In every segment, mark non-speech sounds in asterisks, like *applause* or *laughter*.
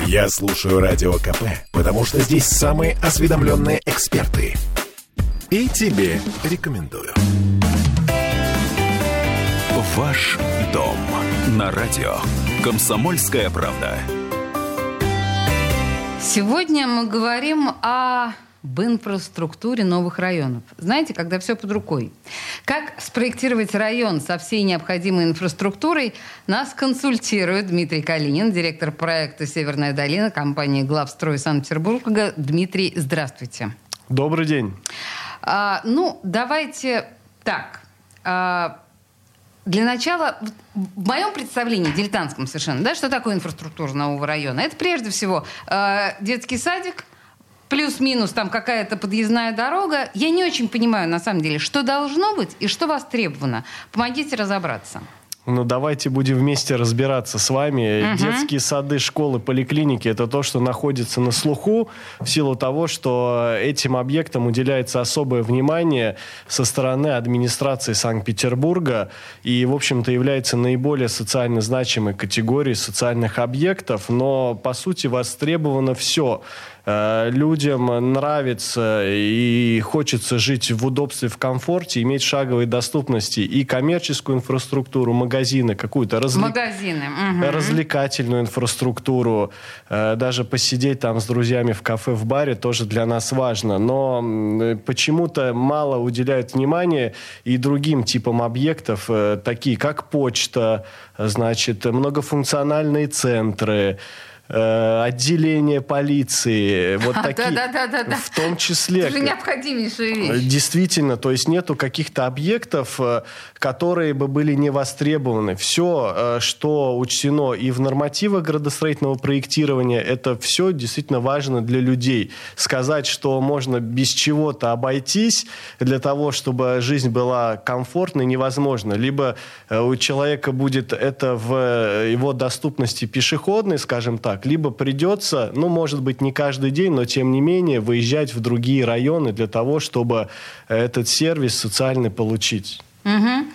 Я слушаю Радио КП, потому что здесь самые осведомленные эксперты. И тебе рекомендую. Ваш дом на радио. Комсомольская правда. Сегодня мы говорим о об инфраструктуре новых районов. Знаете, когда все под рукой. Как спроектировать район со всей необходимой инфраструктурой, нас консультирует Дмитрий Калинин, директор проекта «Северная долина» компании «Главстрой Санкт-Петербурга». Дмитрий, здравствуйте. Добрый день. А, ну, давайте так. А, для начала, в моем представлении, дилетантском совершенно, да, что такое инфраструктура нового района? Это прежде всего э, детский садик, плюс-минус там какая-то подъездная дорога. Я не очень понимаю, на самом деле, что должно быть и что востребовано. Помогите разобраться. Ну, давайте будем вместе разбираться с вами. Угу. Детские сады, школы, поликлиники – это то, что находится на слуху в силу того, что этим объектам уделяется особое внимание со стороны администрации Санкт-Петербурга и, в общем-то, является наиболее социально значимой категорией социальных объектов. Но, по сути, востребовано все – людям нравится и хочется жить в удобстве, в комфорте, иметь шаговой доступности и коммерческую инфраструктуру, магазины, какую-то развли... магазины. Угу. развлекательную инфраструктуру, э, даже посидеть там с друзьями в кафе, в баре тоже для нас важно. Но почему-то мало уделяют внимания и другим типам объектов, э, такие как почта, значит, многофункциональные центры, э, отделение полиции, вот *laughs* такие, да, да, да, да. в том числе. Это же необходимейшая вещь. Действительно, то есть нету каких-то объектов, э, которые бы были не востребованы. Все, э, что учтено и в нормативах градостроительного проектирования, это все действительно важно для людей. Сказать, что можно без чего-то обойтись для того, чтобы жизнь была комфортной, невозможно. Либо э, у человека будет это в его доступности пешеходной, скажем так, так. Либо придется, ну, может быть, не каждый день, но тем не менее выезжать в другие районы для того, чтобы этот сервис социальный получить. Угу.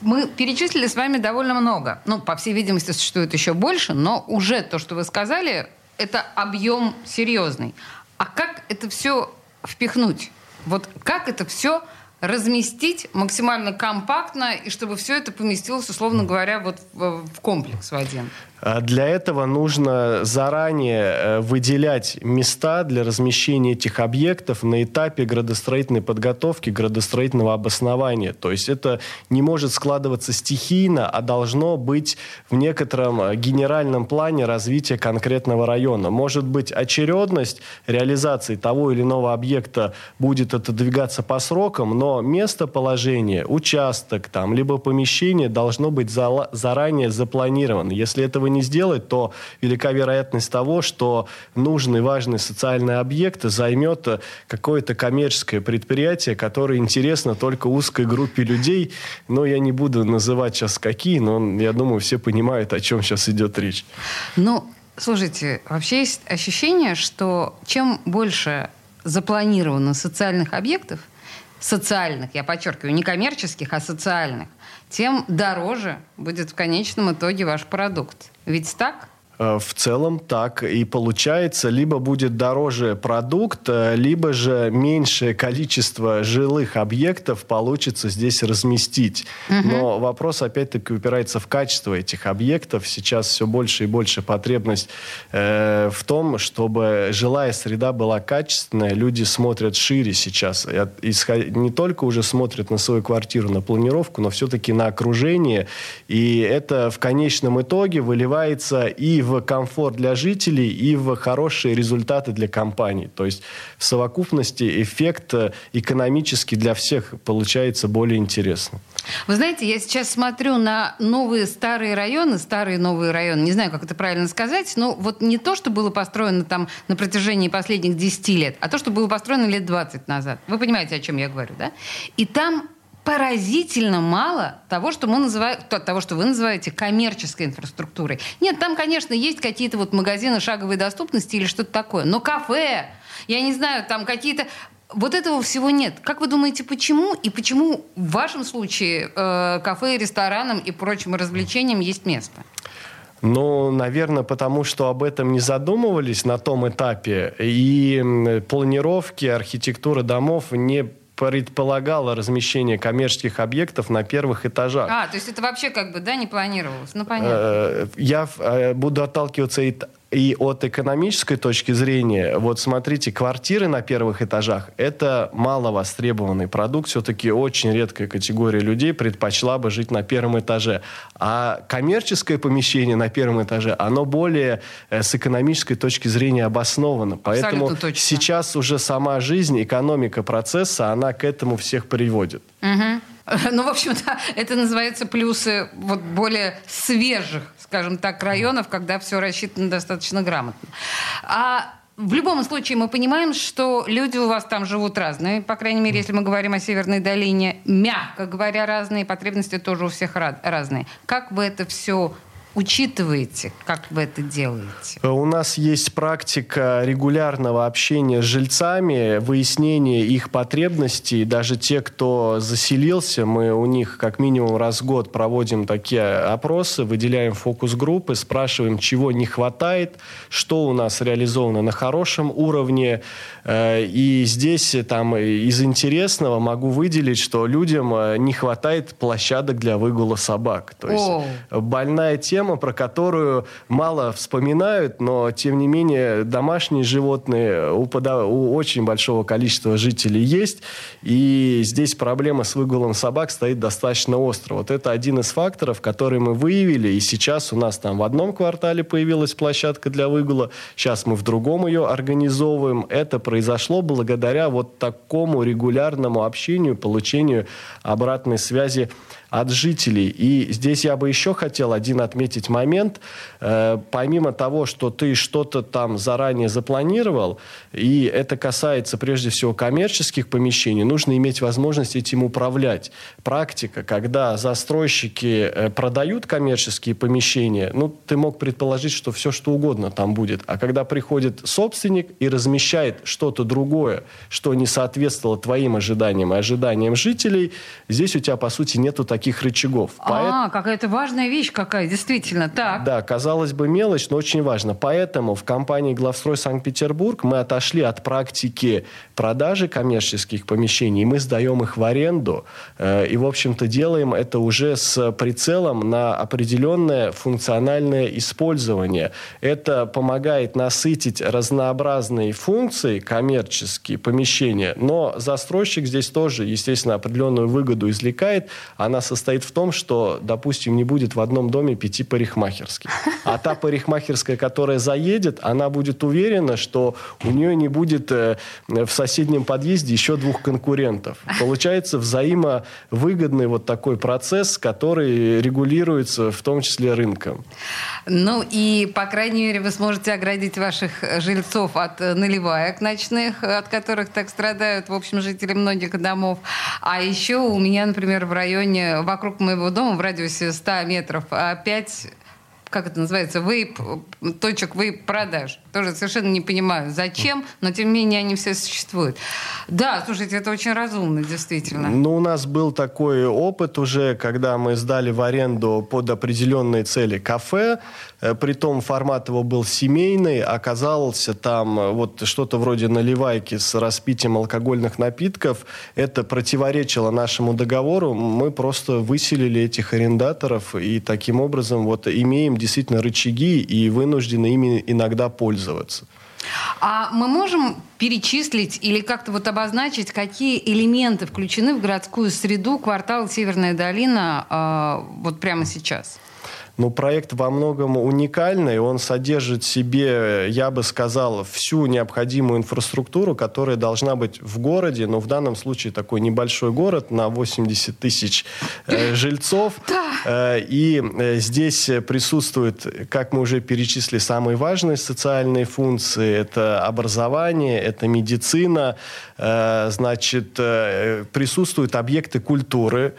Мы перечислили с вами довольно много. Ну, по всей видимости, существует еще больше, но уже то, что вы сказали, это объем серьезный. А как это все впихнуть? Вот как это все разместить максимально компактно, и чтобы все это поместилось, условно говоря, вот в, комплекс в один? А для этого нужно заранее э, выделять места для размещения этих объектов на этапе градостроительной подготовки, градостроительного обоснования. То есть это не может складываться стихийно, а должно быть в некотором э, генеральном плане развития конкретного района. Может быть очередность реализации того или иного объекта будет отодвигаться по срокам, но местоположение, участок там, либо помещение должно быть заранее запланировано. Если этого не сделать, то велика вероятность того, что нужный важный социальный объект займет какое-то коммерческое предприятие, которое интересно только узкой группе людей. Но я не буду называть сейчас какие, но я думаю, все понимают, о чем сейчас идет речь. Ну, слушайте, вообще есть ощущение, что чем больше запланировано социальных объектов, социальных, я подчеркиваю, не коммерческих, а социальных, тем дороже будет в конечном итоге ваш продукт. Ведь так? Э, в целом так и получается. Либо будет дороже продукт, э, либо же меньшее количество жилых объектов получится здесь разместить. Угу. Но вопрос опять-таки упирается в качество этих объектов. Сейчас все больше и больше потребность э, в том, чтобы жилая среда была качественная. Люди смотрят шире сейчас. Не только уже смотрят на свою квартиру, на планировку, но все-таки на окружение. И это в конечном итоге выливается и в комфорт для жителей, и в хорошие результаты для компаний. То есть в совокупности эффект э, экономический для всех получается более интересным. Вы знаете, я сейчас смотрю на новые старые районы, старые новые районы, не знаю, как это правильно сказать, но вот не то, что было построено там на протяжении последних 10 лет, а то, что было построено лет 20 назад. Вы понимаете, о чем я говорю, да? И там поразительно мало того, что мы называем, того, что вы называете коммерческой инфраструктурой. Нет, там, конечно, есть какие-то вот магазины шаговой доступности или что-то такое, но кафе, я не знаю, там какие-то вот этого всего нет. Как вы думаете, почему? И почему в вашем случае э, кафе, ресторанам и прочим развлечениям есть место? Ну, наверное, потому что об этом не задумывались на том этапе. И планировки, архитектура домов не предполагала размещение коммерческих объектов на первых этажах. А, то есть это вообще как бы, да, не планировалось? Ну, понятно. Э, я э, буду отталкиваться и от экономической точки зрения, вот смотрите, квартиры на первых этажах – это мало востребованный продукт. Все-таки очень редкая категория людей предпочла бы жить на первом этаже. А коммерческое помещение на первом этаже, оно более э, с экономической точки зрения обосновано. Поэтому сейчас уже сама жизнь, экономика процесса, она к этому всех приводит. Угу. *laughs* Ну, в общем-то, это называется плюсы вот более свежих скажем так, районов, когда все рассчитано достаточно грамотно. А в любом случае мы понимаем, что люди у вас там живут разные. По крайней мере, если мы говорим о Северной долине, мягко говоря, разные, потребности тоже у всех разные. Как вы это все учитываете, как вы это делаете? У нас есть практика регулярного общения с жильцами, выяснения их потребностей. Даже те, кто заселился, мы у них как минимум раз в год проводим такие опросы, выделяем фокус-группы, спрашиваем, чего не хватает, что у нас реализовано на хорошем уровне. Э, и здесь там из интересного могу выделить, что людям э, не хватает площадок для выгула собак. То есть О. больная тема тема, про которую мало вспоминают, но, тем не менее, домашние животные у, пода- у очень большого количества жителей есть. И здесь проблема с выгулом собак стоит достаточно остро. Вот это один из факторов, который мы выявили. И сейчас у нас там в одном квартале появилась площадка для выгула. Сейчас мы в другом ее организовываем. Это произошло благодаря вот такому регулярному общению, получению обратной связи от жителей. И здесь я бы еще хотел один отметить момент. Э, помимо того, что ты что-то там заранее запланировал, и это касается прежде всего коммерческих помещений, нужно иметь возможность этим управлять. Практика, когда застройщики э, продают коммерческие помещения, ну, ты мог предположить, что все что угодно там будет. А когда приходит собственник и размещает что-то другое, что не соответствовало твоим ожиданиям и ожиданиям жителей, здесь у тебя, по сути, нету таких таких рычагов. А, Поэт... какая-то важная вещь какая, действительно. Так. Да, казалось бы, мелочь, но очень важно. Поэтому в компании «Главстрой Санкт-Петербург» мы отошли от практики продажи коммерческих помещений, мы сдаем их в аренду. Э, и, в общем-то, делаем это уже с прицелом на определенное функциональное использование. Это помогает насытить разнообразные функции коммерческие помещения, но застройщик здесь тоже, естественно, определенную выгоду извлекает. Она состоит в том, что, допустим, не будет в одном доме пяти парикмахерских. А та парикмахерская, которая заедет, она будет уверена, что у нее не будет э, в соседнем подъезде еще двух конкурентов. Получается взаимовыгодный вот такой процесс, который регулируется в том числе рынком. Ну и, по крайней мере, вы сможете оградить ваших жильцов от наливаек ночных, от которых так страдают, в общем, жители многих домов. А еще у меня, например, в районе, вокруг моего дома, в радиусе 100 метров, 5 как это называется, вейп, точек вейп продаж. Тоже совершенно не понимаю, зачем, но тем не менее они все существуют. Да, слушайте, это очень разумно, действительно. Ну, у нас был такой опыт уже, когда мы сдали в аренду под определенные цели кафе, Э, притом формат его был семейный, оказался там э, вот что-то вроде наливайки с распитием алкогольных напитков. Это противоречило нашему договору. Мы просто выселили этих арендаторов и таким образом вот имеем действительно рычаги и вынуждены ими иногда пользоваться. А мы можем перечислить или как-то вот обозначить, какие элементы включены в городскую среду квартала Северная долина э, вот прямо сейчас? Но проект во многом уникальный. Он содержит в себе, я бы сказал, всю необходимую инфраструктуру, которая должна быть в городе. Но в данном случае такой небольшой город на 80 тысяч э, *laughs* жильцов. Э, и э, здесь присутствуют, как мы уже перечислили, самые важные социальные функции. Это образование, это медицина. Э, значит, э, присутствуют объекты культуры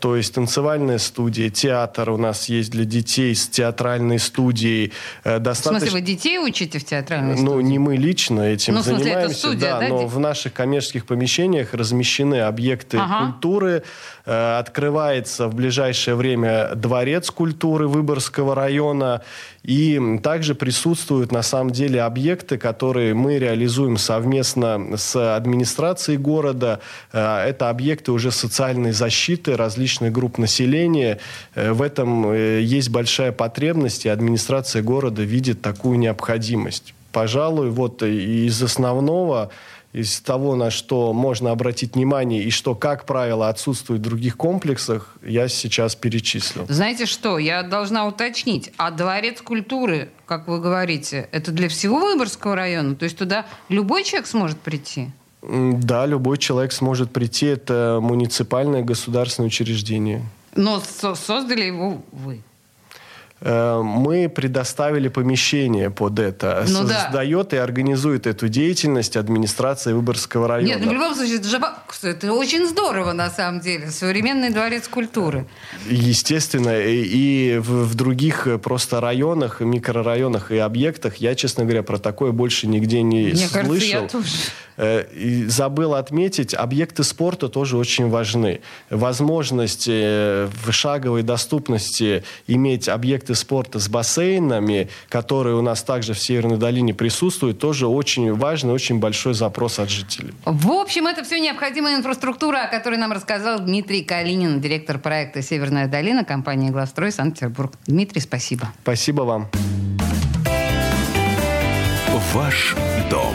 то есть танцевальная студия, театр у нас есть для детей с театральной студией. Достаточно... В смысле, вы детей учите в театральной студии? Ну, не мы лично этим ну, в смысле, занимаемся. Это студия, да, да, но в наших коммерческих помещениях размещены объекты ага. культуры. Открывается в ближайшее время дворец культуры Выборгского района. И также присутствуют на самом деле объекты, которые мы реализуем совместно с администрацией города. Э, это объекты уже социальной защиты различных групп населения. Э, в этом э, есть большая потребность, и администрация города видит такую необходимость. Пожалуй, вот из основного из того, на что можно обратить внимание и что, как правило, отсутствует в других комплексах, я сейчас перечислил. Знаете что, я должна уточнить, а дворец культуры, как вы говорите, это для всего Выборгского района? То есть туда любой человек сможет прийти? Да, любой человек сможет прийти. Это муниципальное государственное учреждение. Но создали его вы? Э, мы предоставили помещение под это. Ну, Создает да. и организует эту деятельность администрация Выборгского района. Нет, ну, в любом случае, это, очень здорово на самом деле. Современный дворец культуры. Естественно. И, и в, в других просто районах, микрорайонах и объектах я, честно говоря, про такое больше нигде не Мне слышал. Кажется, я тоже. Э, и забыл отметить, объекты спорта тоже очень важны. Возможность э, в шаговой доступности иметь объекты спорта с бассейнами, которые у нас также в Северной долине присутствуют, тоже очень важный, очень большой запрос от жителей. В общем, это все необходимая инфраструктура, о которой нам рассказал Дмитрий Калинин, директор проекта «Северная долина» компании «Главстрой» Санкт-Петербург. Дмитрий, спасибо. Спасибо вам. Ваш дом